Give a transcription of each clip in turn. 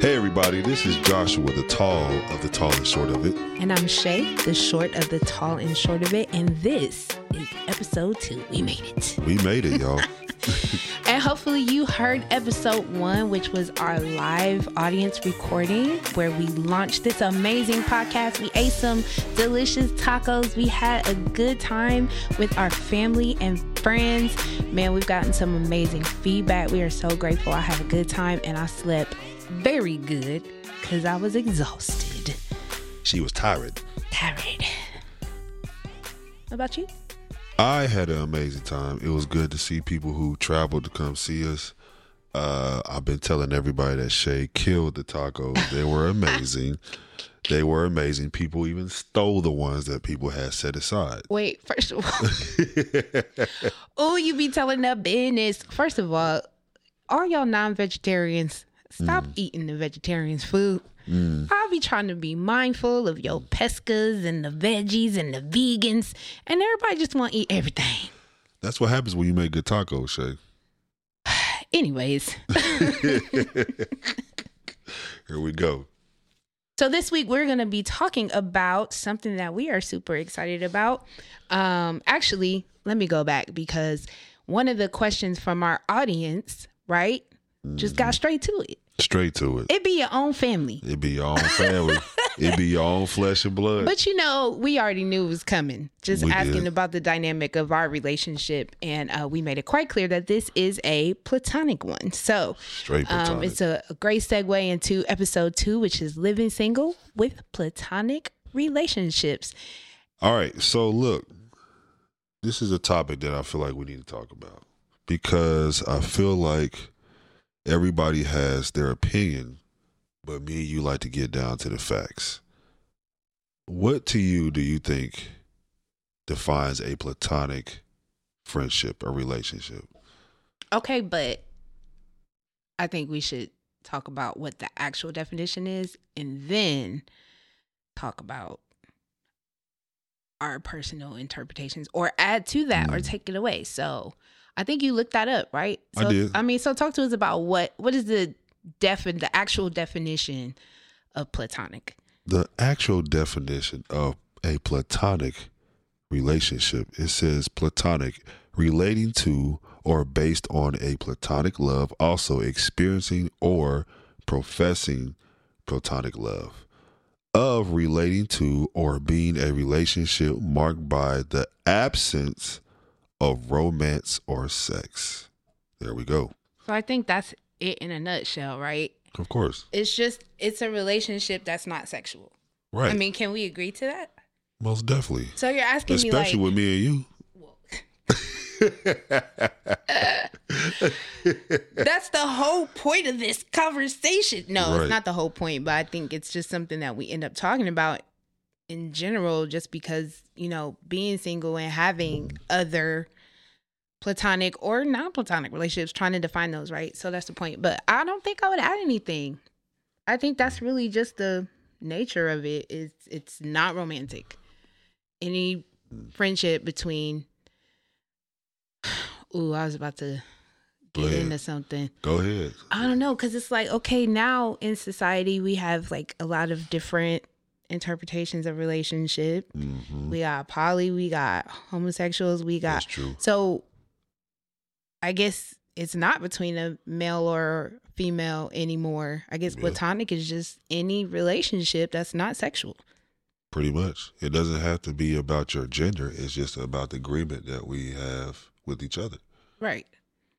Hey, everybody, this is Joshua, the tall of the tall and short of it. And I'm Che, the short of the tall and short of it. And this is episode two. We made it. We made it, y'all. And hopefully, you heard episode one, which was our live audience recording where we launched this amazing podcast. We ate some delicious tacos. We had a good time with our family and friends. Man, we've gotten some amazing feedback. We are so grateful. I had a good time and I slept very good because I was exhausted. she was tired. Tired. What about you? I had an amazing time. It was good to see people who traveled to come see us. Uh, I've been telling everybody that Che killed the tacos. They were amazing. they were amazing. People even stole the ones that people had set aside. Wait, first of all, oh, you be telling that business. First of all, are y'all non-vegetarians, stop eating the vegetarians' food. I'll be trying to be mindful of your pescas and the veggies and the vegans, and everybody just want to eat everything. That's what happens when you make good tacos, Che. Anyways, Here we go. So this week we're going to be talking about something that we are super excited about. Um actually, let me go back because one of the questions from our audience, right? Just got straight to it. Straight to it. It be your own family. It be your own family. it be your own flesh and blood. But you know, we already knew it was coming. Just We asking did. about the dynamic of our relationship, and uh, we made it quite clear that this is a platonic one. So, Straight platonic. um, it's a, a great segue into episode two, which is living single with platonic relationships. All right. So look, this is a topic that I feel like we need to talk about because I feel like everybody has their opinion, but me and you like to get down to the facts. What to you do you think defines a platonic friendship or relationship? Okay, but I think we should talk about what the actual definition is, and then talk about our personal interpretations, or add to that, or Mm. take it away. So, I think you looked that up, right? I did. I mean, so talk to us about what what is the defin the actual definition of platonic. the actual definition of a platonic relationship it says platonic relating to or based on a platonic love also experiencing or professing platonic love of relating to or being a relationship marked by the absence of romance or sex there we go So, I think that's it in a nutshell, right? of course It's just it's a relationship that's not sexual. right I mean, can we agree to that? most definitely So you're asking me like especially with me and you That's the whole point of this conversation. No, Right. it's not the whole point, but I think it's just something that we end up talking about in general, just because, you know, being single and having other platonic or non platonic relationships, trying to define those, right? So that's the point. But I don't think I would add anything. I think that's really just the nature of it. It's it's not romantic. Any friendship between Ooh, I was about to get into something. Go ahead. I don't know, because it's like, okay, now in society, we have like a lot of different interpretations of relationship. hmm We got poly, we got homosexuals, we got. That's true. So I guess it's not between a male or female anymore. I guess Yeah. platonic is just any relationship that's not sexual. Pretty much. It doesn't have to be about your gender. It's just about the agreement that we have with each other. Right.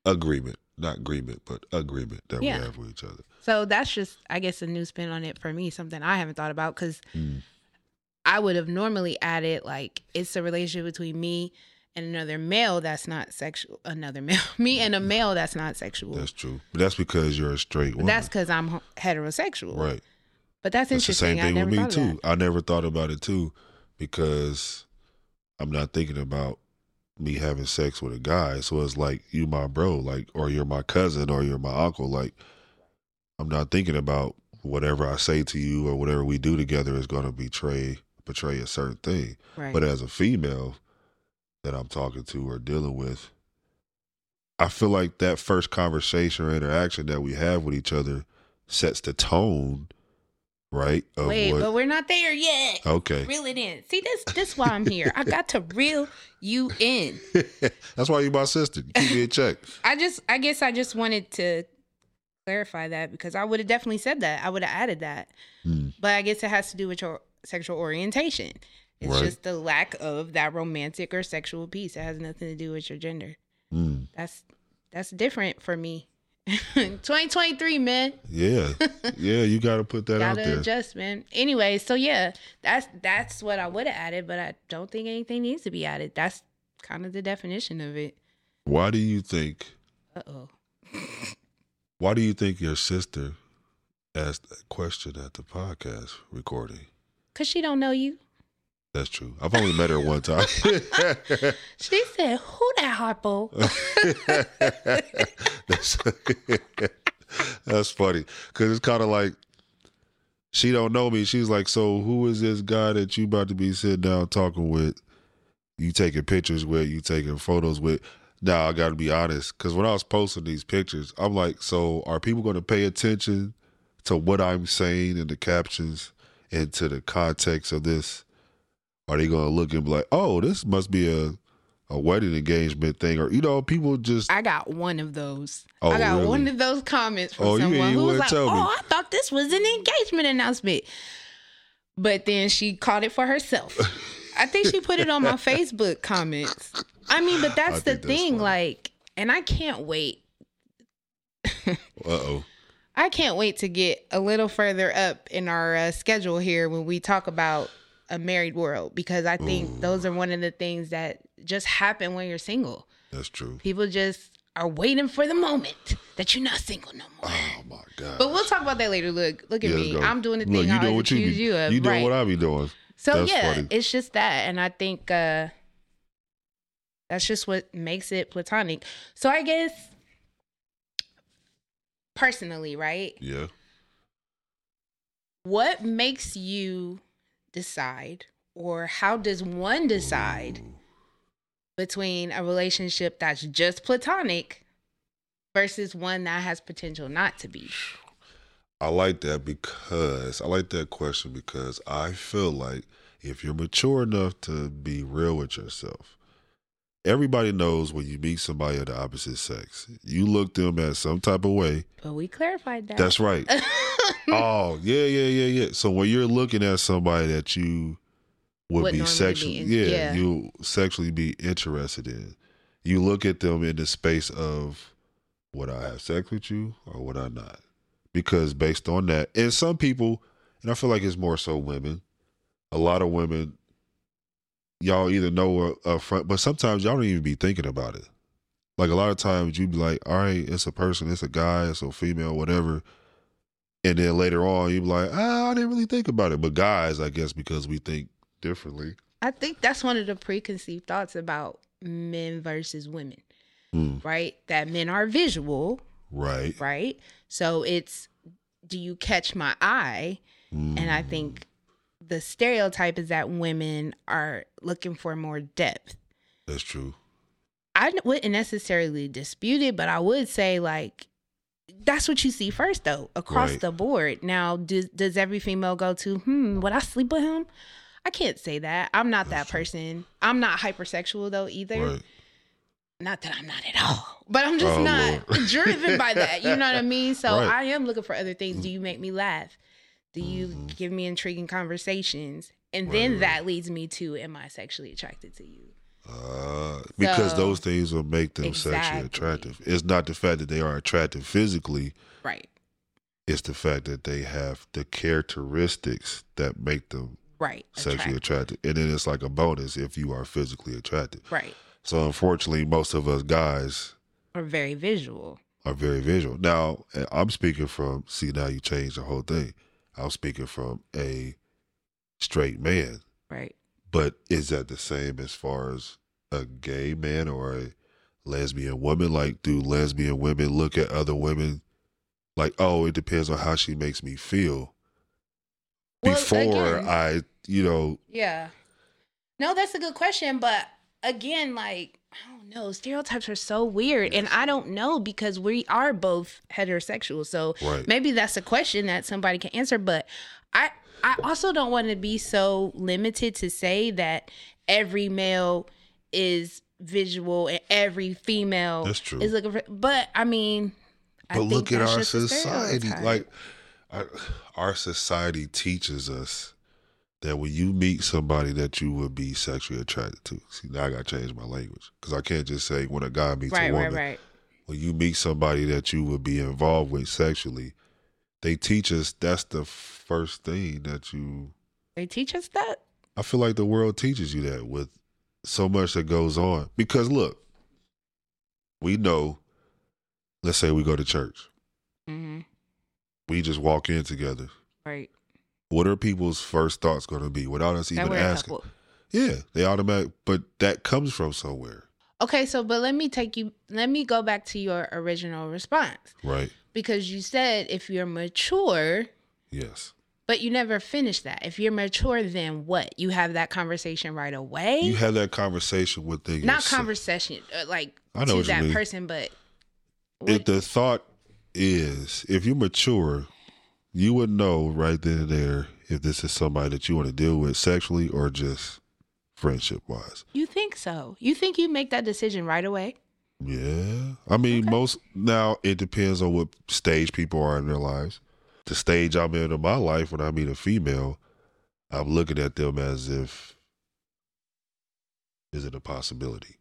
Agreement, not agreement, but agreement that Yeah. we have with each other. So that's just, I guess, a new spin on it for me, something I haven't thought about because Mm. I would have normally added like it's a relationship between me and another male that's not sexual. Another male, me and a male that's not sexual. That's true. But that's because you're a straight woman. That's because I'm heterosexual. right. But that's That's the interesting. same thing with me too. I never thought about it too because I'm not thinking about me having sex with a guy. So it's like you my bro, like or you're my cousin or you're my uncle. Like I'm not thinking about whatever I say to you or whatever we do together is gonna betray portray a certain thing. Right. But as a female that I'm talking to or dealing with, I feel like that first conversation or interaction that we have with each other sets the tone, right? Of Wait, what, but we're not there yet. okay. Reel it in. See, this this why I'm here. I got to reel you in. That's why you my sister. You keep me in check. I just, I guess, I just wanted to clarify that because I would have definitely said that. I would have added that. Hmm. But I guess it has to do with your sexual orientation. It's Right. just the lack of that romantic or sexual piece. It has nothing to do with your gender. Mm. That's that's different for me. 2023, man. Yeah, yeah. You got to put that out Gotta there. adjust, man. Anyway, so yeah, that's that's what I would have added, but I don't think anything needs to be added. That's kind of the definition of it. Why do you think? Uh oh. Why do you think your sister asked that question at the podcast recording? Cause she don't know you. That's true. I've only met her one time. She said, "Who that Harpo?" that's, that's funny because it's kind of like she don't know me. She's like, so who is this guy that you about to be sitting down talking with? You taking pictures with? You taking photos with? Now I got to be honest because when I was posting these pictures, I'm like, so are people going to pay attention to what I'm saying in the captions and to the context of this? Are they to look and be like, oh, this must be a a wedding engagement thing, or you know, people just I got one of those. Oh, I got really? one of those comments from Oh, someone who was like, "Oh, me." I thought this was an engagement announcement," but then she caught it for herself. I think she put it on my Facebook comments. I mean, but that's I the that's thing, like, and I can't wait. uh oh. I can't wait to get a little further up in our uh, schedule here when we talk about a married world because I think those are one of the things that just happen when you're single. That's true. People just are waiting for the moment that you're not single no more. Oh my god. But we'll talk about that later. Look, look at Yeah, me. go. I'm doing the Look, thing you I doing what you you of. You doing right. what I be doing. so That's yeah, funny. it's just that, and I think uh that's just what makes it platonic. So I guess personally, right? Yeah. What makes you decide, or how does one decide between a relationship that's just platonic versus one that has potential not to be? I like that because I like that question because I feel like if you're mature enough to be real with yourself, everybody knows when you meet somebody of the opposite sex, you look them at some type of way. But we clarified that. That's right. oh, yeah, yeah, yeah, yeah. So when you're looking at somebody that you would, Would be sexually, be in- yeah, yeah. you sexually be interested in, you look at them in the space of would I have sex with you or would I not? Because based on that, and some people, and I feel like it's more so women, a lot of women, y'all either know up front, but sometimes y'all don't even be thinking about it. Like a lot of times you be like, all right, it's a person, it's a guy, it's a female, whatever. And then later on you be like, ah, I didn't really think about it. But guys, I guess because we think differently. I think that's one of the preconceived thoughts about men versus women, Mm, right? That men are visual, right. right? So it's do you catch my eye? And I Mm, think the stereotype is that women are looking for more depth. that's true. I wouldn't necessarily dispute it, but I would say like that's what you see first though across Right. the board. Now, does does every female go to hmm? Would I sleep with him? I can't say that. I'm not that person. I'm not hypersexual though either. Right. Not that I'm not at all, but I'm just Oh, not driven by that. You know what I mean? So Right. I am looking for other things. Do you make me laugh? Do you Mhm. give me intriguing conversations? And Right, then right. that leads me to am I sexually attracted to you? Uh, because So- those things will make them sexually attractive. It's not the fact that they are attractive physically, Right. it's the fact that they have the characteristics that make them Right. sexually Attract- attractive. And then it's like a bonus if you are physically attractive. Right. So unfortunately, most of us guys are very visual. are very visual. Now, I'm speaking from, see, now you change the whole thing. I'm speaking from a straight man. Right. But is that the same as far as a gay man or a lesbian woman? Like, do lesbian women look at other women like, oh, it depends on how she makes me feel Well, before again- I, you know, Yeah. No, that's a good question, but again, like I don't know, stereotypes are so weird, and I don't know because we are both heterosexual. So Right. maybe that's a question that somebody can answer. But I, I also don't want to be so limited to say that every male is visual and every female That's true. is looking for. But I mean, I But think look at our society. Like our, our society teaches us that when you meet somebody that you would be sexually attracted to. See, now I got to change my language because I can't just say when a guy meets right, a woman. right, right. When you meet somebody that you would be involved with sexually, they teach us that's the first thing that you. They teach us that. I feel like the world teaches you that with so much that goes on. Because look, we know. Let's say we go to church. Mm-hmm. We just walk in together. Right. What are people's first thoughts going to be without us even asking? Yeah, they automatic, but that comes from somewhere, Okay, so but let me take you. Let me go back to your original response right? because you said if you're mature, Yes, but you never finished that. If you're mature, then what? You have that conversation right away. you have that conversation within Not yourself. conversation uh, like I know to that mean. person, but If the thought is, if you're mature, you would know right then and there if this is somebody that you want to deal with sexually or just friendship wise. you think so? You think you make that decision right away? Yeah, I mean, Okay. most now it depends on what stage people are in their lives. The stage I'm in in my life when I meet a female, I'm looking at them as if is it a possibility?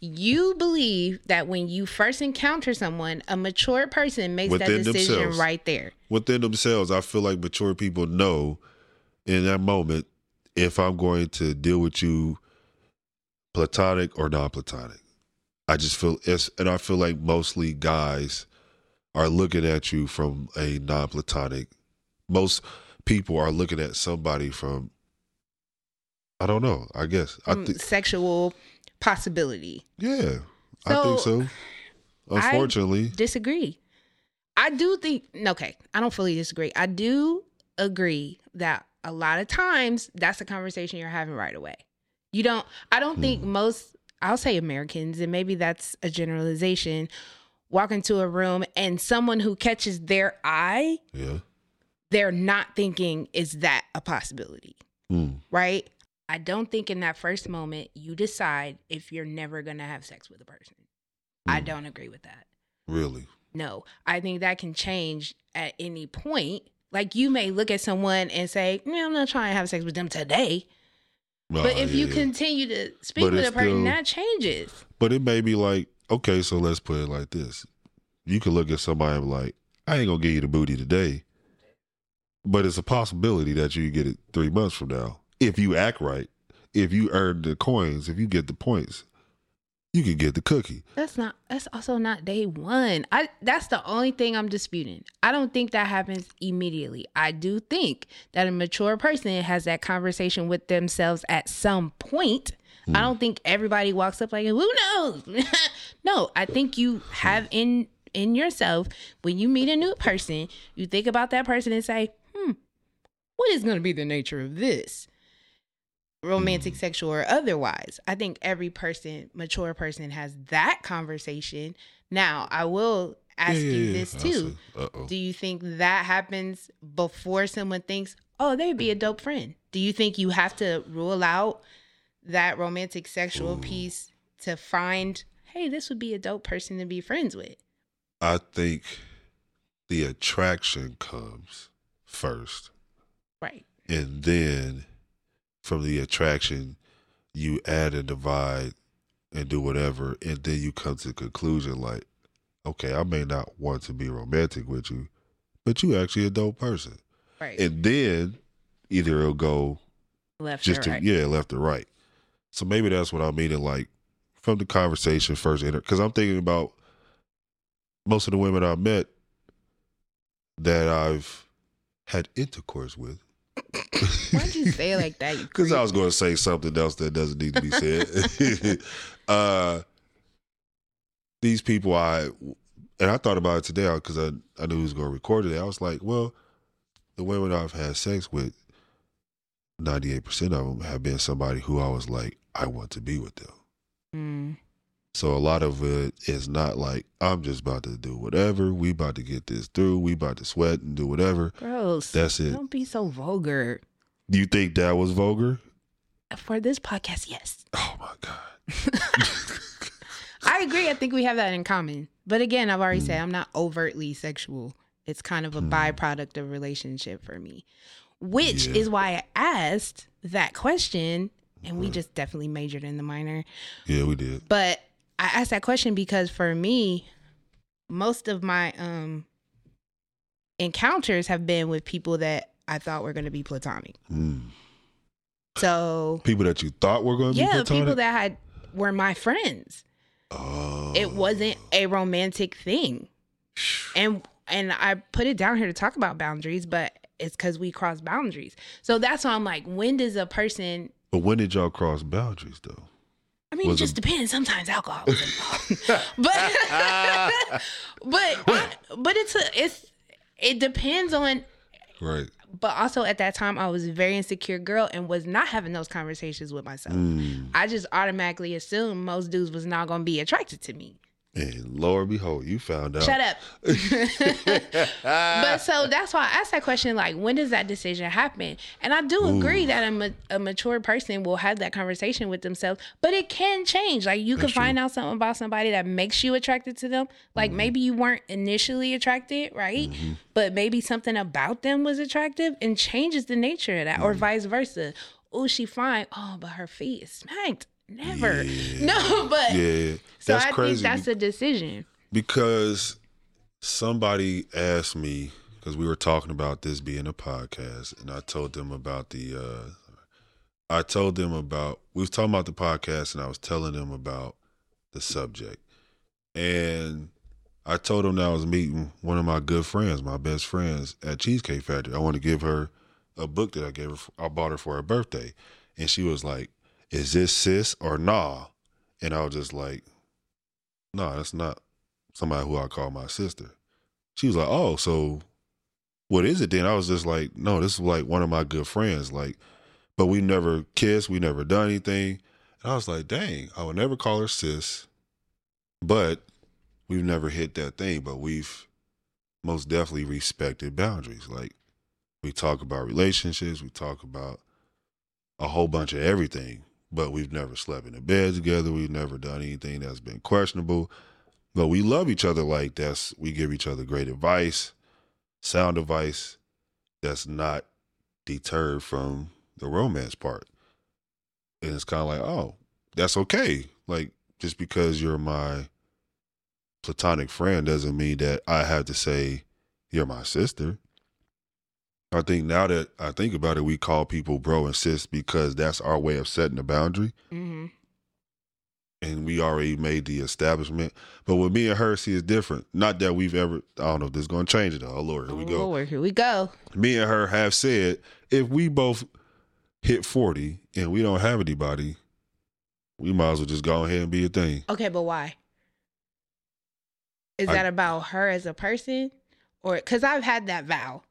You believe that when you first encounter someone, a mature person makes Within that decision themselves. right there. Within themselves, I feel like mature people know in that moment if I'm going to deal with you platonic or non-platonic. I just feel it's and I feel like mostly guys are looking at you from a non-platonic. Most people are looking at somebody from I don't know. I guess I Mm, think sexual possibility. yeah. I think So, so. Unfortunately, disagree. I do think okay, I don't fully disagree. I do agree that a lot of times that's a conversation you're having right away. You don't I don't think Hmm. most I'll say Americans and maybe that's a generalization walk into a room and someone who catches their eye, yeah. they're not thinking is that a possibility, Mm. right? I don't think in that first moment you decide if you're never going to have sex with a person. I Mm. don't agree with that. Really. No, I think that can change at any point. Like you may look at someone and say, "No, I'm not trying to have sex with them today." but if yeah, you continue to speak But with a person, still- that changes. But it may be like, okay, so let's put it like this. You can look at somebody and be like, I ain't gonna give you the booty today. But it's a possibility that you get it three months from now. If you act right, if you earn the coins, if you get the points, you can get the cookie. That's not. That's also not day one. I. That's the only thing I'm disputing. I don't think that happens immediately. I do think that a mature person has that conversation with themselves at some point. I don't think everybody walks up like, "Who knows?" no, I think you have in in yourself when you meet a new person, you think about that person and say, "Hmm, what is going to be the nature of this?" Romantic, mm. sexual, or otherwise. I think every person, mature person, has that conversation. Now, I will ask you this too. Do you think that happens before someone thinks, oh, they'd be a dope friend? Do you think you have to rule out that romantic, sexual piece to find, hey, this would be a dope person to be friends with? I think the attraction comes first. Right. and then from the attraction you add and divide and do whatever and then you come to the conclusion like okay i may not want to be romantic with you but you actually a dope person Right. and then either it'll go Left just or to right. yeah left or right so maybe that's what i'm meaning like from the conversation first enter because i'm thinking about most of the women i've met that i've had intercourse with Why'd you say it like that? Because I was going to say something else that doesn't need to be said. uh, these people, I and I thought about it today because I I knew he was going to record it. I was like, well, the women I've had sex with, ninety eight percent of them have been somebody who I was like, I want to be with them. Mm. So a lot of it is not like I'm just about to do whatever. We about to get this through. We about to sweat and do whatever. Gross. That's it. Don't be so vulgar. Do you think that was vulgar? For this podcast, yes. Oh my god. I agree. I think we have that in common. But again, I've already Hmm. said I'm not overtly sexual. It's kind of a byproduct of relationship for me, which Yeah. is why I asked that question. And we just definitely majored in the minor. Yeah, we did. But I asked that question because for me, most of my um encounters have been with people that I thought were going to be platonic. Mm. So People that you thought were going to be yeah, platonic. people that had were my friends. oh. It wasn't a romantic thing. And and I put it down here to talk about boundaries, but it's because we cross boundaries. So that's why I'm like, when does a person But when did y'all cross boundaries though? I mean, it just a- depends. Sometimes alcohol is involved, but but but it's a it's it depends on. Right. But also at that time, I was a very insecure girl and was not having those conversations with myself. Mm. I just automatically assumed most dudes was not going to be attracted to me. And lo and behold, you found out. Shut up. but so that's why I asked that question like, when does that decision happen? And I do agree that a, ma- a mature person will have that conversation with themselves, but it can change. Like, you can true. find out something about somebody that makes you attracted to them. Like, Mm-hmm. maybe you weren't initially attracted, right? But maybe something about them was attractive and changes the nature of that, Mm-hmm. or vice versa. Oh, she fine. Oh, but her feet is smacked. Never. No, but Yeah, so that's I crazy. think that's a decision. because somebody asked me because we were talking about this being a podcast, and I told them about the. uh I told them about we was talking about the podcast, and I was telling them about the subject, and I told them that I was meeting one of my good friends, my best friends at Cheesecake Factory. I want to give her a book that I gave her. I bought her for her birthday, and she was like, "Is this sis or nah?" And I was just like, "No, that's not somebody who I call my sister." She was like, "Oh, so what is it then?" I was just like, "No, this is like one of my good friends, like, but we never kissed, we never done anything." And I was like, "Dang, I would never call her sis, but we've never hit that thing, but we've most definitely respected boundaries. Like we talk about relationships, we talk about a whole bunch of everything, but we've never slept in a bed together. We've never done anything that's been questionable. But we love each other like that's we give each other great advice, sound advice that's not deterred from the romance part. And it's kind of like, oh, that's okay. Like just because you're my platonic friend doesn't mean that I have to say you're my sister. I think now that I think about it, we call people bro and sis because that's our way of setting a boundary. Mm-hmm. And we already made the establishment. But with me and her, see, it's different. Not that we've ever, I don't know if this is going to change it. though. Oh, Lord, here we go. Lord, here we go. Me and her have said if we both hit 40 and we don't have anybody, we might as well just go ahead and be a thing. Okay, but why? Is I- that about her as a person, or because I've had that vow?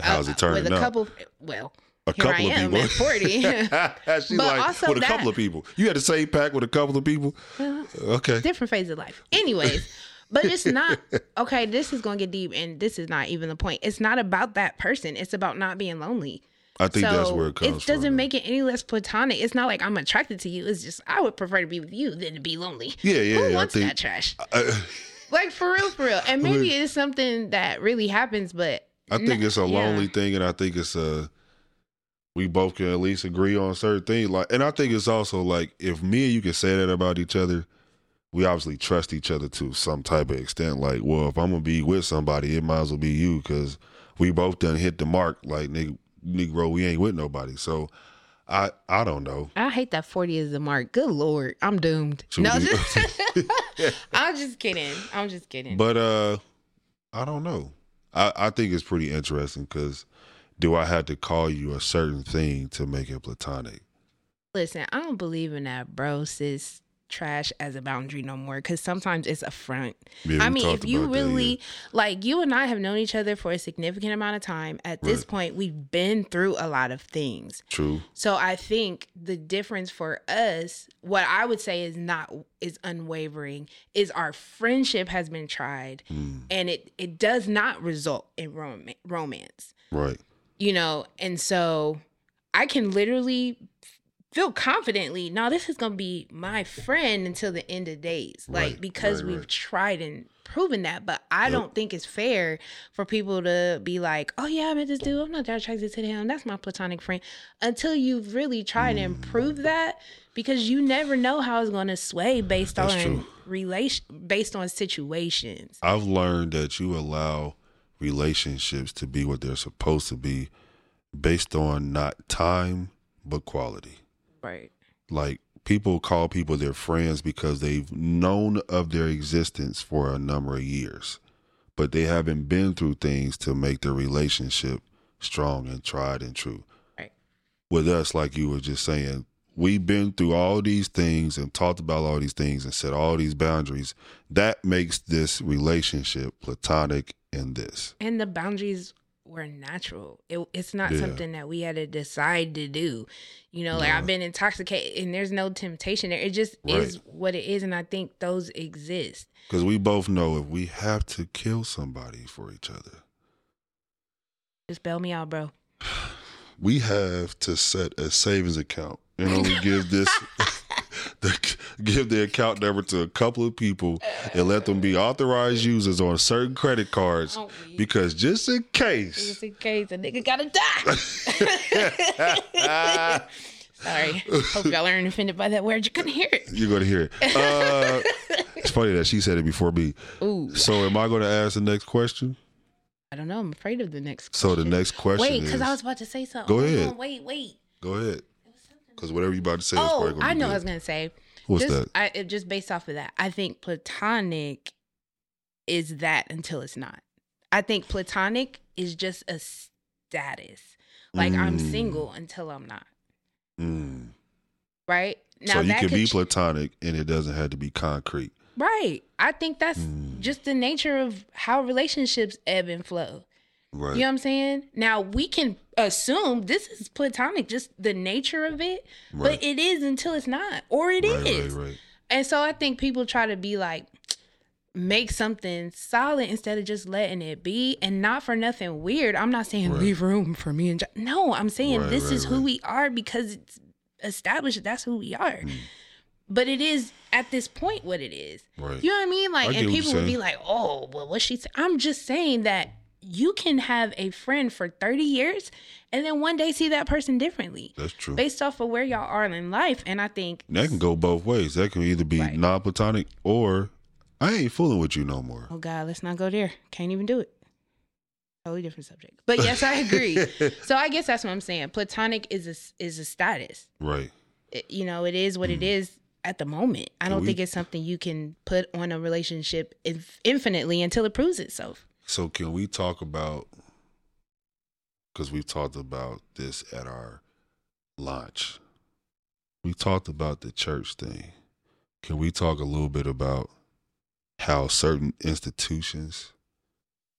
How's uh, it turning with a out? couple? Well, a here couple I am of at people. 40. She's But like, also with a that- couple of people. You had the same pack with a couple of people? well, Okay. different phase of life. Anyways, but it's not okay. This is going to get deep, and this is not even the point. It's not about that person. It's about not being lonely. I think so that's where it comes it doesn't from. make it any less platonic. It's not like I'm attracted to you. It's just I would prefer to be with you than to be lonely. Yeah, yeah, Who I wants think- that trash? I, Like for real, for real. And maybe it's something that really happens, but I think it's a yeah. lonely thing, and I think it's a we both can at least agree on certain things. Like, and I think it's also like if me and you can say that about each other, we obviously trust each other to some type of extent. Like, well, if I'm gonna be with somebody, it might as well be you because we both done hit the mark. Like, nigga, Negro, we ain't with nobody. So, I I don't know. I hate that 40 is the mark. Good lord, I'm doomed. Should no, just, I'm just kidding. I'm just kidding. But uh, I don't know. I I think it's pretty interesting because do I have to call you a certain thing to make it platonic? Listen, I don't believe in that bro sis trash as a boundary no more because sometimes it's a front. Yeah, I mean, if you about that, really yeah. like you and I have known each other for a significant amount of time, at this Right. point, we've been through a lot of things. True. So I think the difference for us, what I would say is not is unwavering, is our friendship has been tried, Mm, and it it does not result in rom- romance right. you know and so i can literally feel confidently now this is gonna be my friend until the end of days like because right, we've right. tried and proven that but i Yep. don't think it's fair for people to be like oh yeah i met this dude i'm not that attracted to him that's my platonic friend until you've really tried and Mm. proved that because you never know how it's to sway based That's on true. relation based on situations I've learned that you allow relationships to be what they're supposed to be based on not time, but quality. Right Like people call people their friends because they've known of their existence for a number of years, but they haven't been through things to make their relationship strong and tried and true. Right. With us, like you were just saying, we've been through all these things and talked about all these things and set all these boundaries. That makes this relationship platonic in this. and the boundaries were natural. It, it's not Yeah. something that we had to decide to do. You know, like No. I've been intoxicated and there's no temptation there. It just is what it is. And I think those exist. Because we both know if we have to kill somebody for each other, Just bail me out, bro. we have to set a savings account and only give this the, give the account number to a couple of people and let them be authorized users on certain credit cards Oh, because just in case Just in case a nigga gotta die. Sorry. Hope y'all aren't offended by that word. You couldn't hear it. you're gonna hear it. Uh, it's funny that she said it before me. Ooh. So am I to ask the next question? I don't know. I'm afraid of the next So the next question Wait, because I was about to say something. Go ahead. on, Wait, wait. go ahead because whatever you about to say is probably Oh, going to I know good. what I was gonna say. What's just, that? I, just based off of that, I think platonic is that until it's not. I think platonic is just a status. Like I'm Mm. single until I'm not. Mm. Right now, so you that can be platonic and it doesn't have to be concrete. right. I think that's Mm. just the nature of how relationships ebb and flow. Right. You know what I'm saying? Now we can assume this is platonic, just the nature of it, Right. but it is until it's not, or it is. right, right, right. And so I think people try to be like, make something solid instead of just letting it be. And not for nothing weird. I'm not saying leave room for me and Jo- no. I'm saying this is who we are because it's established. That's who we are. Mm. But it is at this point what it is. Right. You know what I mean? Like, I and people would be like, "Oh, well, what she?" I'm just saying that you can have a friend for 30 years, and then one day see that person differently, That's true. based off of where y'all are in life. And I think that can go both ways. That can either be Right. non-platonic or I ain't fooling with you no more. Oh God, let's not go there. Can't even do it. Totally different subject. But yes, I agree. so I guess that's what I'm saying. Platonic is a is a status. Right. It- you know, it is what it mm. is at the moment. I don't we- think it's something you can put on a relationship inf- infinitely until it proves itself. So can we talk about because we've talked about this at our launch. We talked about the church thing. Can we talk a little bit about how certain institutions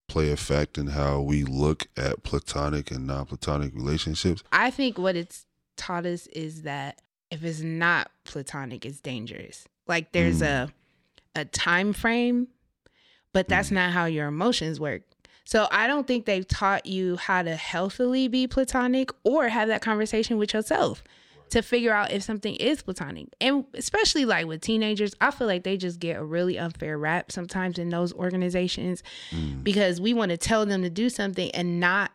play a fact in how we look at platonic and non-platonic relationships? I think what it's taught us is that if it's not platonic, it's dangerous. Like there's hmm. a a time frame, but that's Mm. not how your emotions work. So I don't think they've taught you how to healthily be platonic or have that conversation with yourself to figure out if something is platonic. And especially like with teenagers, I feel like they just get a really unfair rap sometimes in those organizations Mm. because we want to tell them to do something and not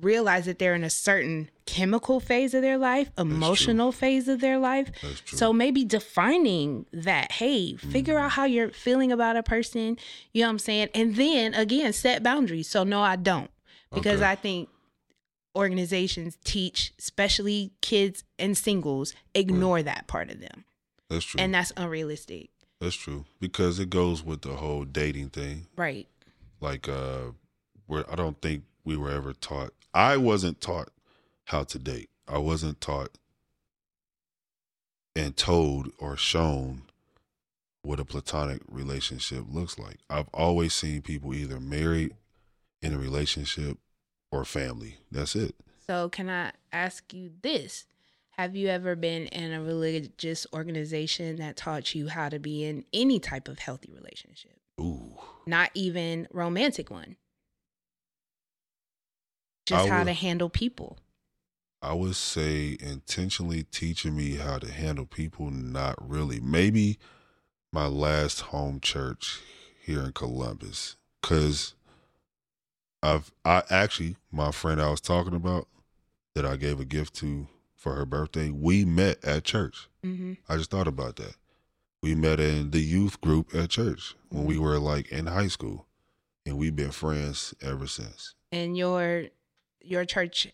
realize that they're in a certain chemical phase of their life, emotional phase of their life. So maybe defining that, hey, figure out how you're feeling about a person, you know what I'm saying? And then again, set boundaries. So no, I don't. Because Okay. I think organizations teach, especially kids and singles, ignore that part of them. That's true. And that's unrealistic. That's true because it goes with the whole dating thing. Right. like uh where I don't think we were ever taught I wasn't taught how to date. I wasn't taught and told or shown what a platonic relationship looks like. I've always seen people either married in a relationship or family. That's it. So, can I ask you this? Have you ever been in a religious organization that taught you how to be in any type of healthy relationship? Ooh. Not even romantic one. Just I how to handle people. I would say intentionally teaching me how to handle people, not really. Maybe my last home church here in Columbus. Cause I've I actually my friend I was talking about that I gave a gift to for her birthday, we met at church. hmm I just thought about that. We met in the youth group at church when we were like in high school. And we've been friends ever since. And your your church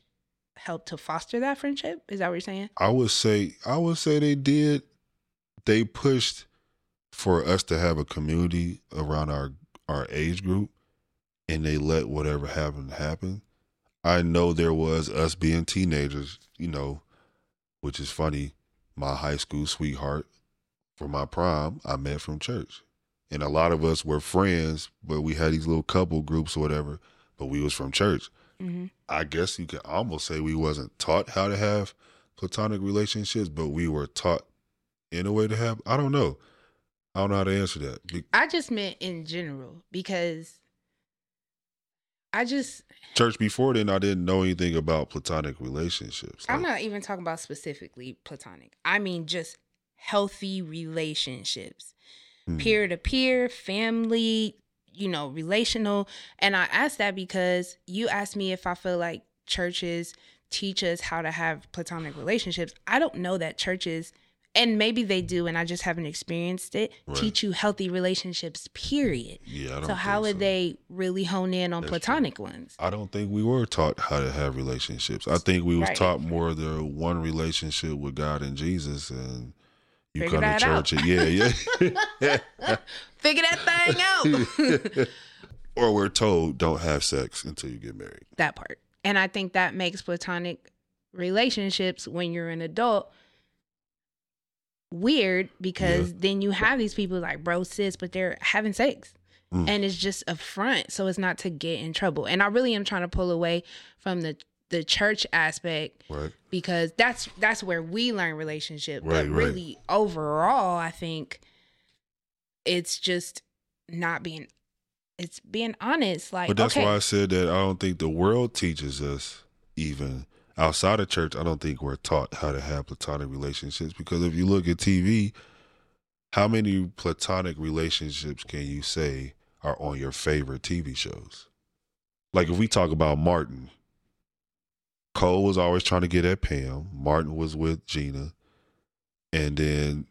helped to foster that friendship? Is that what you're saying? I would say I would say they did. They pushed for us to have a community around our our age group, and they let whatever happened happen. I know there was us being teenagers, you know, which is funny. My high school sweetheart for my prom, I met from church, and a lot of us were friends, but we had these little couple groups or whatever. But we was from church. Mm-hmm. I guess you could almost say we wasn't taught how to have platonic relationships, but we were taught in a way to have. I don't know. I don't know how to answer that. Be- I just meant in general because I just Church before then, I didn't know anything about platonic relationships. I'm not even talking about specifically platonic. I mean just healthy relationships. hmm, Peer to peer, family, you know, relational. And I asked that because you asked me if I feel like churches teach us how to have platonic relationships. I don't know that churches and maybe they do and I just haven't experienced it. Right. Teach you healthy relationships, period. Yeah. So how would so. they really hone in on That's true. platonic ones? I don't think we were taught how to have relationships. I think we was Right. taught more the one relationship with God and Jesus, and you Figure come to church. And, yeah, yeah. Figure that thing out. or we're told don't have sex until you get married. that part. And I think that makes platonic relationships when you're an adult weird because then you have these people like bro sis but they're having sex Mm. and it's just a front so it's not to get in trouble and i really am trying to pull away from the the church aspect Right. because that's that's where we learn relationship Right, but right. really overall i think it's just not being it's being honest like But that's okay why I said that I don't think the world teaches us even outside of church. I don't think we're taught how to have platonic relationships because if you look at TV, how many platonic relationships can you say are on your favorite TV shows? Like if we talk about Martin, Cole was always trying to get at Pam. Martin was with Gina, and then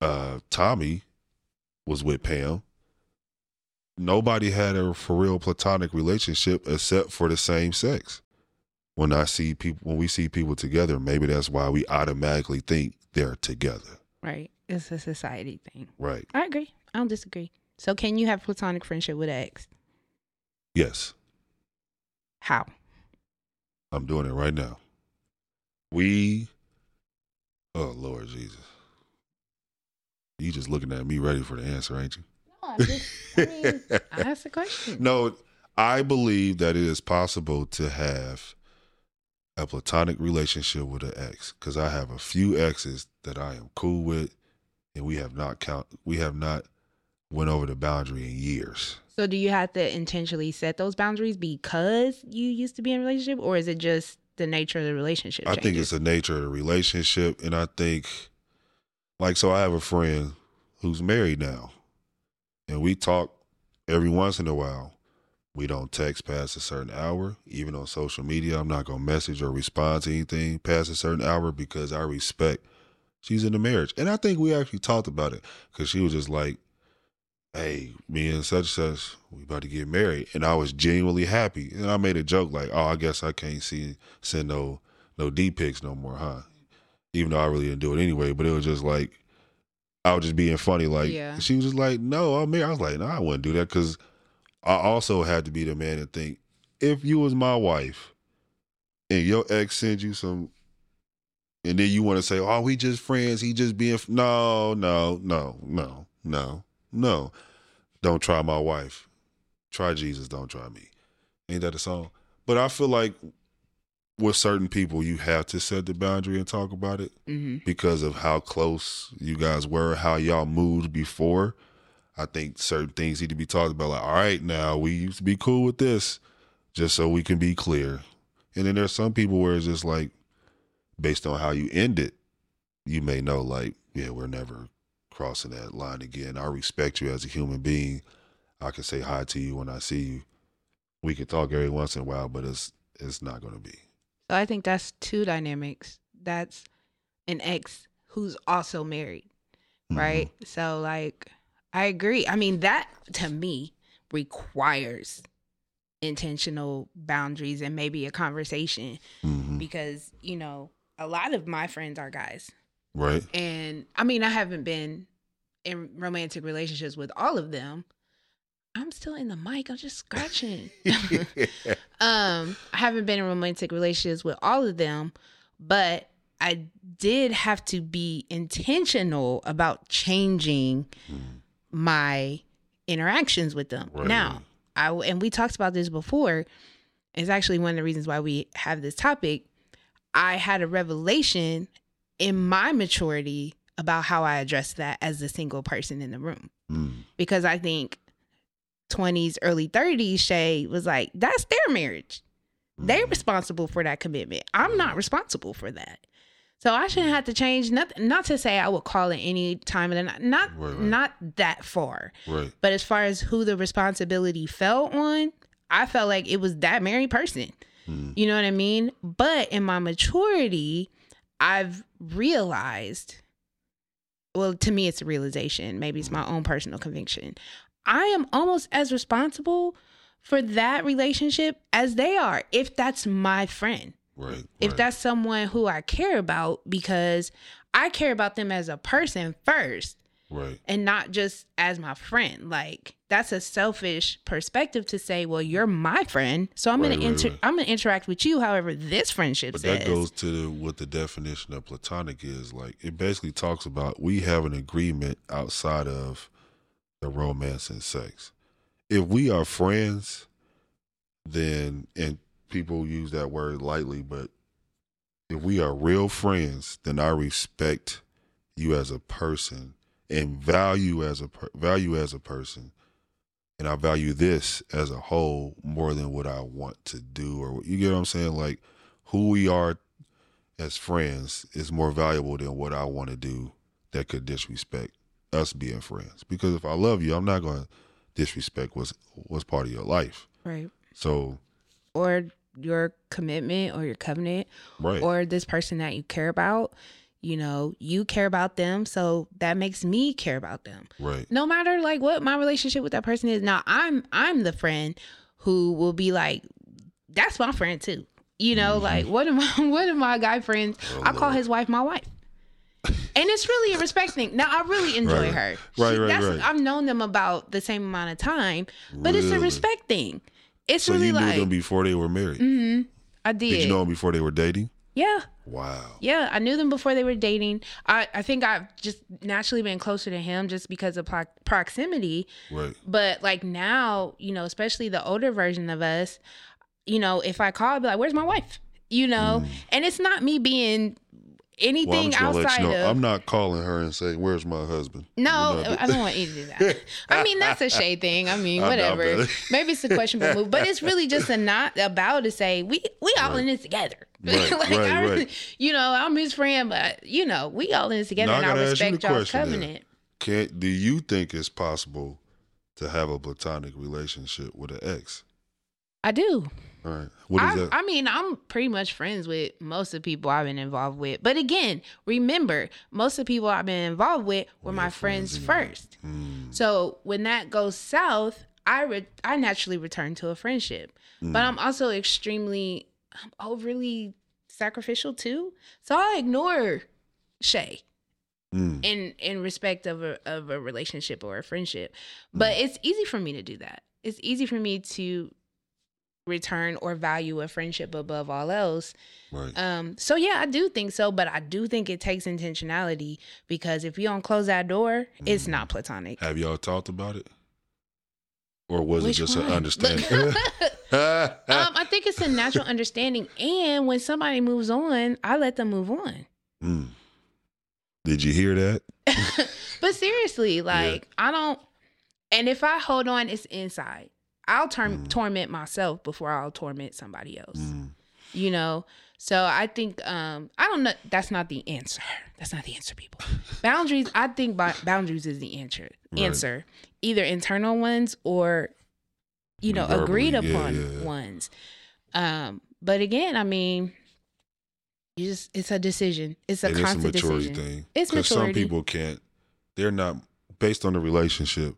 uh, Tommy was with Pam nobody had a for real platonic relationship except for the same sex. When I see people, when we see people together, maybe that's why we automatically think they're together. Right. It's a society thing. Right. I agree. I don't disagree. So can you have platonic friendship with an ex? Yes, How? I'm doing it right now. We, oh Lord Jesus, you just looking at me ready for the answer, ain't you? No, I just I mean I asked the question. No, I believe that it is possible to have a platonic relationship with an ex because I have a few exes that I am cool with, and we have not count we have not went over the boundary in years. So do you have to intentionally set those boundaries because you used to be in a relationship or is it just the nature of the relationship? I think it's the nature of the relationship, and I think, like, so I have a friend who's married now, and we talk every once in a while. We don't text past a certain hour, even on social media. I'm not gonna message or respond to anything past a certain hour because I respect she's in a marriage, and I think we actually talked about it because she was just like, "Hey, me and such and such, we about to get married," and I was genuinely happy, and I made a joke like, "Oh, I guess I can't see send no no D pics no more, huh?" Even though I really didn't do it anyway, but it was just like I was just being funny. Like Yeah. she was just like, "No, I'm married." I was like, "No, I wouldn't do that," because I also had to be the man and think if you was my wife and your ex sends you some, and then you want to say, "Oh, we just friends," he just being f-" no, no, no, no, no, no. Don't try my wife. Try Jesus, don't try me. Ain't that a song? But I feel like with certain people, you have to set the boundary and talk about it hmm because of how close you guys were, how y'all moved before. I think certain things need to be talked about. Like, all right, now we used to be cool with this, just so we can be clear. And then there's some people where it's just like, based on how you end it, you may know, like, yeah, we're never crossing that line again. I respect you as a human being. I can say hi to you when I see you. We can talk every once in a while, but it's it's not going to be. So I think that's two dynamics. That's an ex who's also married, Mhm. right? So like I agree. I mean that to me requires intentional boundaries and maybe a conversation Mhm. because, you know, a lot of my friends are guys. Right. And I mean, I haven't been in romantic relationships with all of them. I'm still in the mic. I'm just scratching. um, I haven't been in romantic relationships with all of them, but I did have to be intentional about changing my interactions with them. Right, now. I and we talked about this before. It's actually one of the reasons why we have this topic. I had a revelation in my maturity about how I address that as a single person in the room Mm. because I think 20s, early 30s, Che was like, that's their marriage. They're Mhm. responsible for that commitment. I'm not responsible for that. So I shouldn't have to change nothing. Not to say I would call it any time of the night. Not Right, right. not that far. Right. But as far as who the responsibility fell on, I felt like it was that married person. Mm. You know what I mean? But in my maturity, I've realized well, to me, it's a realization. Maybe it's my own personal conviction. I am almost as responsible for that relationship as they are, if that's my friend, Right. if that's someone who I care about, because I care about them as a person first right. and not just as my friend. Like that's a selfish perspective to say, well, you're my friend, so I'm Right, gonna right, inter- right. I'm gonna interact with you however this friendship But says. that goes to what the definition of platonic is. Like it basically talks about we have an agreement outside of the romance and sex. If we are friends, then and people use that word lightly, but if we are real friends, then I respect you as a person and value as a per- value as a person, and I value this as a whole more than what I want to do or you get what I'm saying. Like who we are as friends is more valuable than what I want to do that could disrespect us being friends. Because if I love you, I'm not going to disrespect what's what's part of your life. right. So Or your commitment or your covenant right, or this person that you care about. You know, you care about them, so that makes me care about them. right, no matter like what my relationship with that person is now i'm i'm the friend who will be like that's my friend too you know Mm-hmm. like one of my one of my guy friends Oh, i call Lord. his wife my wife and it's really a respect thing now i really enjoy Right, her right, right, that's, right. i've known them about the same amount of time but it's a Really? respect thing it's So really you knew like them before they were married. Mm-hmm, i did, Did you know them before they were dating? Yeah Wow. yeah, I knew them before they were dating. I, I think I've just naturally been closer to him just because of pro- proximity. Right. But like now, you know, especially the older version of us, you know, if I call, I'd be like, "Where's my wife?" You know, mm. and it's not me being Well, anything just outside you know. of. I'm not calling her and saying, "Where's my husband?" no, I don't want you to do that. I mean, that's a shade thing. I mean, I whatever. brother. Maybe it's a questionable move, but it's really just a not about to say we we all in this together. Right, like, right, I right. You know, I'm his friend, but you know, we all in this together, Now, I and I you respect y'all's covenant. Can do you think it's possible to have a platonic relationship with an ex? I do. All right. What is I, that? I mean, I'm pretty much friends with most of the people I've been involved with. But again, remember, most of the people I've been involved with were Were my friends, friends first. Mm, So when that goes south, I re- I naturally return to a friendship. mm. But I'm also extremely I'm overly sacrificial too. So I ignore Shay Mm. in in respect of a of a relationship or a friendship. Mm. But it's easy for me to do that. It's easy for me to return or value a friendship above all else. Right. Um, so yeah, I do think so, but I do think it takes intentionality because if you don't close that door, it's not platonic. Have y'all talked about it? Or was Which it just one? an understanding? um, I think it's a natural understanding, and when somebody moves on, I let them move on. Mm. Did you hear that? But seriously, like I don't. And if I hold on, it's inside. I'll tor- torment myself before I'll torment somebody else. Mm. You know. So I think um I don't know. That's not the answer. That's not the answer, people. boundaries. I think boundaries is the answer. Right. Answer. Either internal ones or, you know, Verbally, agreed upon yeah, yeah. ones. Um. But again, I mean, you just it's a decision. It's a And it's a constant maturity decision. thing. It's 'Cause some people can't. They're not based on the relationship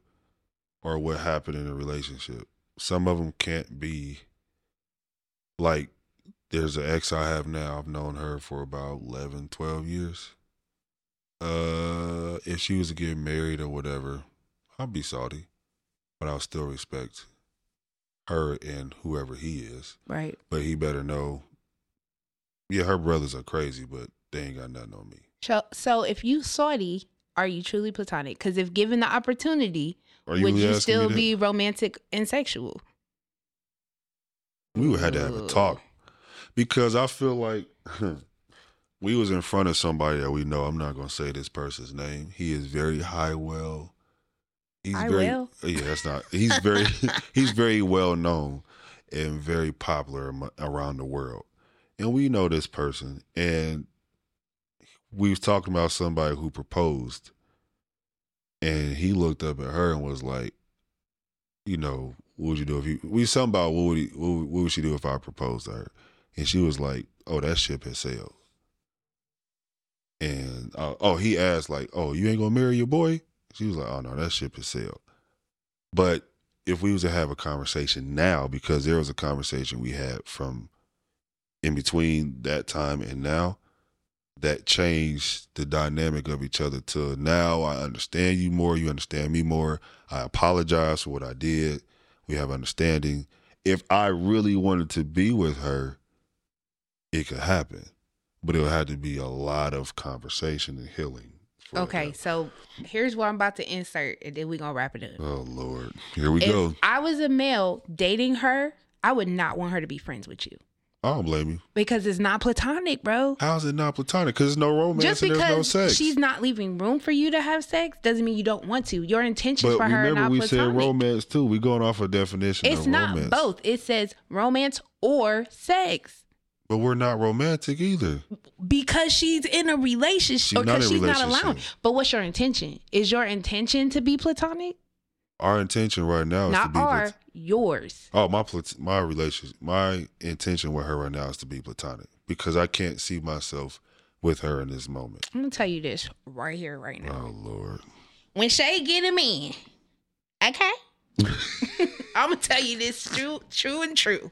or what happened in the relationship. Some of them can't be like. There's an ex I have now. I've known her for about 11, 12 years. Uh, if she was to get married or whatever, I'd be salty, but I'll still respect her and whoever he is. Right. But he better know. Yeah, her brothers are crazy, but they ain't got nothing on me. So, so if you salty, are you truly platonic? Because if given the opportunity, Are would you still be romantic and sexual? We would have to have a talk because I feel like we was in front of somebody that we know. I'm not gonna say this person's name. He is very high well. He's High very well? yeah. That's not. He's very he's very well known and very popular around the world. And we know this person, and we was talking about somebody who proposed, and he looked up at her and was like, you know, what would you do if you? We something about what would he, what, what would she do if I proposed to her? And she was like, "Oh, that ship has sailed." And uh, oh, he asked like, "Oh, you ain't gonna marry your boy?" She was like, "Oh no, that ship has sailed." But if we was to have a conversation now, because there was a conversation we had from in between that time and now, that changed the dynamic of each other to now I understand you more, you understand me more. I apologize for what I did. We have understanding. If I really wanted to be with her, it could happen. But it'll have to be a lot of conversation and healing. For it to Okay, so here's what I'm about to insert, and then we're gonna wrap it up. Oh Lord. Here we if go. I was a male dating her, I would not want her to be friends with you I don't blame you. because it's not platonic, bro. How's it not platonic? Because there's no romance Just and there's no because sex. she's not leaving room for you to have sex doesn't mean you don't want to. Your intentions but for her are remember, we platonic. said romance too. We're going off a definition it's of not romance. both. It says romance or sex. But we're not romantic either. because she's in a relationship She's or not because she's not allowing. But what's your intention? Is your intention to be platonic? Our intention right now is to Not be. our, plat- yours. oh, my plat- my relationship, my intention with her right now is to be platonic because I can't see myself with her in this moment. I'm gonna tell you this right here, right now. Oh Lord. When Che get him in, okay, I'm gonna tell you this true, true and true.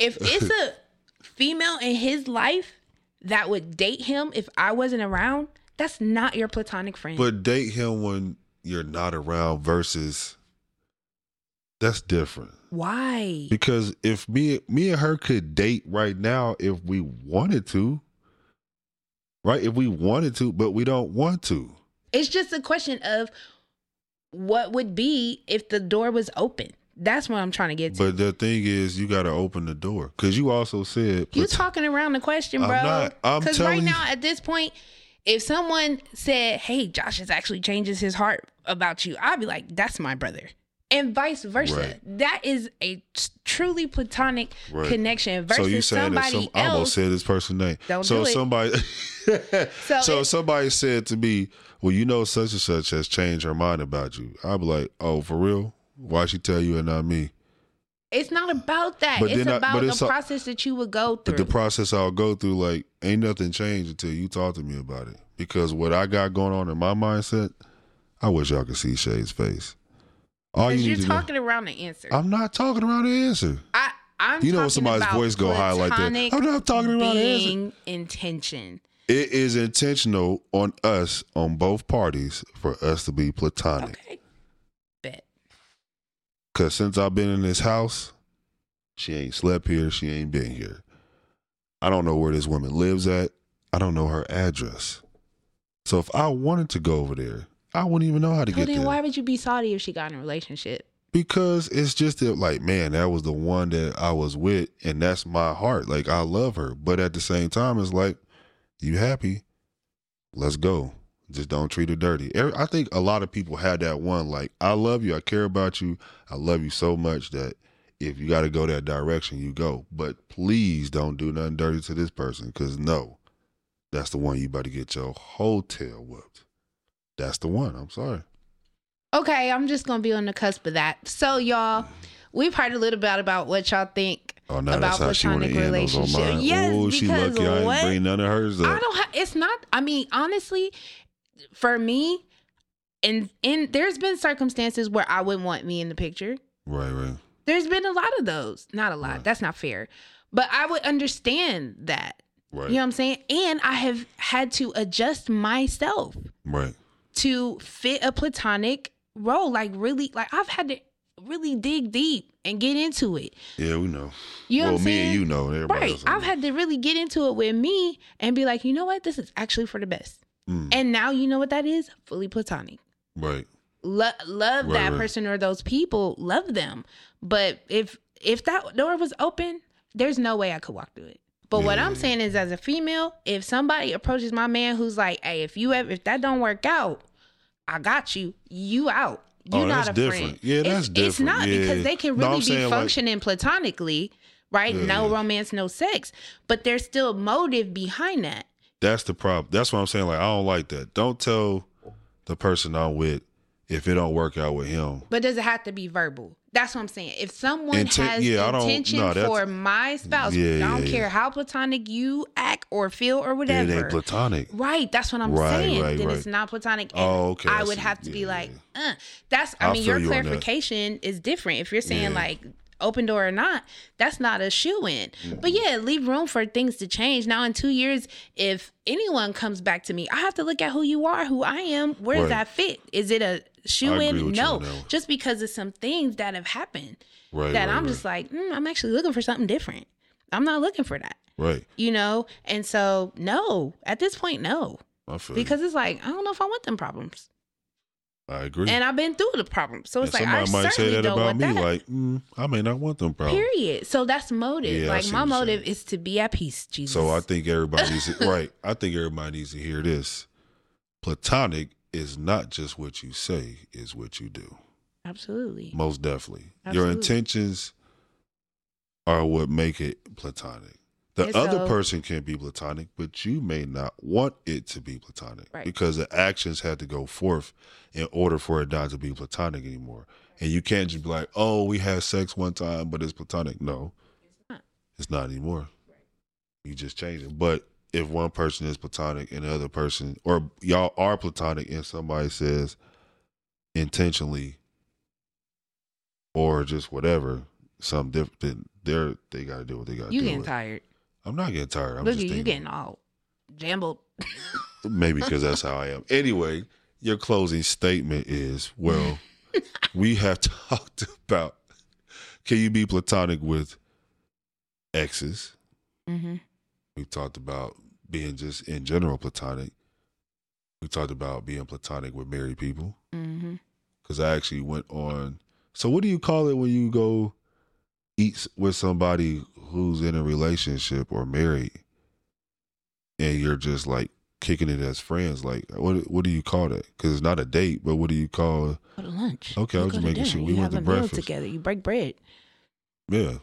If it's a female in his life that would date him if I wasn't around, that's not your platonic friend. But date him when you're not around versus that's different. Why? Because if me me and her could date right now if we wanted to. Right? If we wanted to, but we don't want to. It's just a question of what would be if the door was open. That's what I'm trying to get to. But the thing is you gotta open the door. Cause you also said you plat- talking around the question, I'm bro. not. I'm Because right now, at this point, if someone said, "Hey, Josh has actually changes his heart about you," I'd be like, "That's my brother," and vice versa. Right. That is a truly platonic Right. connection So versus you saying somebody some I almost else. said this person's name. Don't so do it. somebody So So, it- somebody said to me, Well, you know such and such has changed her mind about you. I'd be like, Oh, for real? Why she tell you and not me? it's not about that. But it's then I- about but the it's a- process that you would go through. But the process I'll go through, like, ain't nothing changed until you talk to me about it. Because what I got going on in my mindset, I wish y'all could see Che's face. All you you're to know- talking around the answer. I'm not talking around the answer. I, I'm You know when somebody's voice go high like that. I'm not talking around the answer. intention. It is intentional on us, on both parties, for us to be platonic. Okay. Cause since I've been in this house, She ain't slept here. She ain't been here. I don't know where this woman lives at. I don't know her address. So if I wanted to go over there, I wouldn't even know how to Well, get then there. why would you be salty if she got in a relationship? Because it's just that, like, man, that was the one that I was with, and that's my heart. Like, I love her, but at the same time, it's like, you happy? Let's go. Just don't treat her dirty. I think a lot of people had that one. Like, I love you. I care about you. I love you so much that if you got to go that direction, you go. But please don't do nothing dirty to this person, because no, that's the one you about to get your hotel whooped. That's the one. I'm sorry. Okay, I'm just gonna be on the cusp of that. So, y'all, we've heard a little bit about what y'all think Oh, now about that's how she want platonic relationship. Yes, oh, she because lucky I what? ain't bring none of hers up. I don't. Ha- it's not. I mean, honestly, for me, and and there's been circumstances where I wouldn't want me in the picture. Right, right. There's been a lot of those. Not a lot. Right. That's not fair. But I would understand that. Right. You know what I'm saying? And I have had to adjust myself Right. to fit a platonic role. Like really, like I've had to really dig deep and get into it. Yeah, we know. You know well, what I'm me saying? and you know. Everybody Right. I've had to really get into it with me and be like, you know what? This is actually for the best. Mm, And now you know what that is? Fully platonic. right. Lo- love Right, that right. person or those people. Love them. But if if that door was open, there's no way I could walk through it. But what I'm saying is, as a female, if somebody approaches my man who's like, "Hey, if you ever if that don't work out, I got you. You out. You're Oh, not that's a different. friend." Yeah, It's- that's It's different. not Yeah. because they can really I'm be saying, like- functioning platonically, right? Yeah, no romance, no sex, but there's still motive behind that. That's the problem. That's what I'm saying. Like, I don't like that. Don't tell the person I'm with if it don't work out with him. But does it have to be verbal? That's what I'm saying. If someone Inten- has yeah, I don't- intention no, for my spouse, Yeah, I don't yeah, care how platonic you act or feel or whatever. It ain't platonic. Right, that's what I'm Right, saying. right, then right. it's not platonic. And Oh, okay, I I would see. have to be like, uh, that's. I I mean, your you clarification is different. If you're saying like open door or not, that's not a shoe in. But yeah, leave room for things to change. Now, in two years, if anyone comes back to me, I have to look at who you are, who I am. Where does that fit? Is it a shoe in? No, on that one. just because of some things that have happened Right. that right, I'm right. just like, mm, I'm actually looking for something different. I'm not looking for that, right. you know? And so, no, at this point, no, I feel you. because it's like, I don't know if I want them problems. I agree. And I've been through the problems. So And it's like, I somebody might say that don't about want me. that. Like, mm, I may not want them problems. Period. So that's motive. Yeah, like, my motive is to be at peace, Jesus. So I think everybody needs to right. I think everybody needs to hear this. Platonic is not just what you say, is what you do. Absolutely. Most definitely. Your intentions are what make it platonic. The And other so- person can be platonic, but you may not want it to be platonic Right. because the actions had to go forth in order for it not to be platonic anymore. And you can't just be like, "Oh, we had sex one time, but it's platonic." No, not. it's not anymore. You just change it. But if one person is platonic and the other person, or y'all are platonic, and somebody says intentionally or just whatever, something different, then they're they got to do what they got to You do. getting with. tired. I'm not getting tired. I'm Look at just you, you thinking, getting all jambled. maybe because that's how I am. Anyway, your closing statement is well, we have talked about can you be platonic with exes? mm-hmm. We talked about being just in general platonic. We talked about being platonic with married people Mm-hmm. because I actually went on. So, what do you call it when you go eat with somebody who's in a relationship or married, and you're just like kicking it as friends? Like, what what do you call that? Because it's not a date, but what do you call? Go to lunch. Okay, I was just to making sure. We you went to breakfast. together. You break bread. Yeah,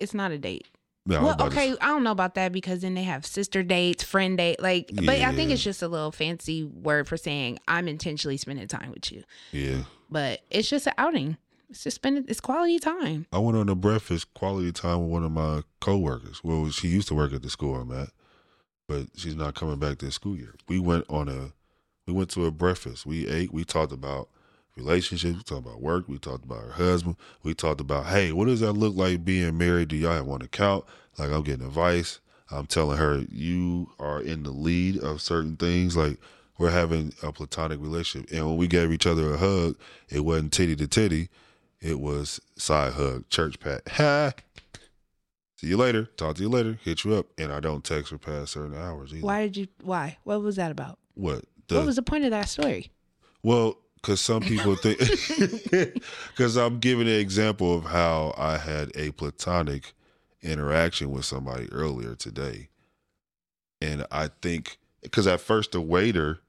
It's not a date. yeah. I well, to okay, s- I don't know about that because then they have sister dates, friend date, like. But I think it's just a little fancy word for saying I'm intentionally spending time with you. yeah. But it's just an outing. It's just spending. It's quality time. I went on a breakfast quality time with one of my coworkers. Well, she used to work at the school I'm at, but she's not coming back this school year. We went on a, we went to a breakfast. We ate. We talked about relationships. We talked about work. We talked about her husband. We talked about, hey, what does that look like being married? Do y'all have one account? Like I'm getting advice. I'm telling her you are in the lead of certain things. Like we're having a platonic relationship, and when we gave each other a hug, it wasn't titty to titty. It was side hug, church pat. Ha! See you later. Talk to you later. Hit you up, and I don't text her past certain hours either. Why did you? Why? What was that about? What? what was the point of that story? Well, because some people think, because I'm giving an example of how I had a platonic interaction with somebody earlier today. And I think, because at first the waiter,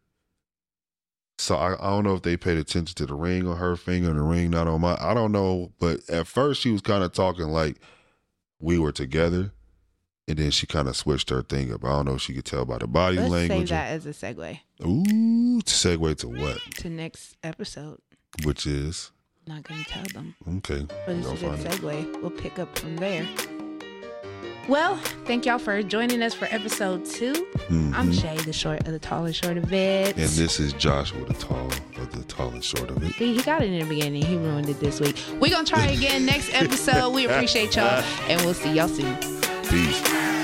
so I, I don't know if they paid attention to the ring on her finger and the ring not on my, I don't know. But at first she was kind of talking like we were together. And then she kind of switched her thing up. I don't know if she could tell by the body Let's language. save that as a segue Ooh, to segue to what? to next episode. Which is Not gonna tell them, okay. but it's a good find it. segue. We'll pick up from there. Well, thank y'all for joining us for episode 2 I'm Mhm. Che, the short of the tall and short of it. And this is Joshua, the tall of the tall and short of it. See, he got it in the beginning. He ruined it this week. We're gonna try again next episode. We appreciate y'all, and we'll see y'all soon. Peace.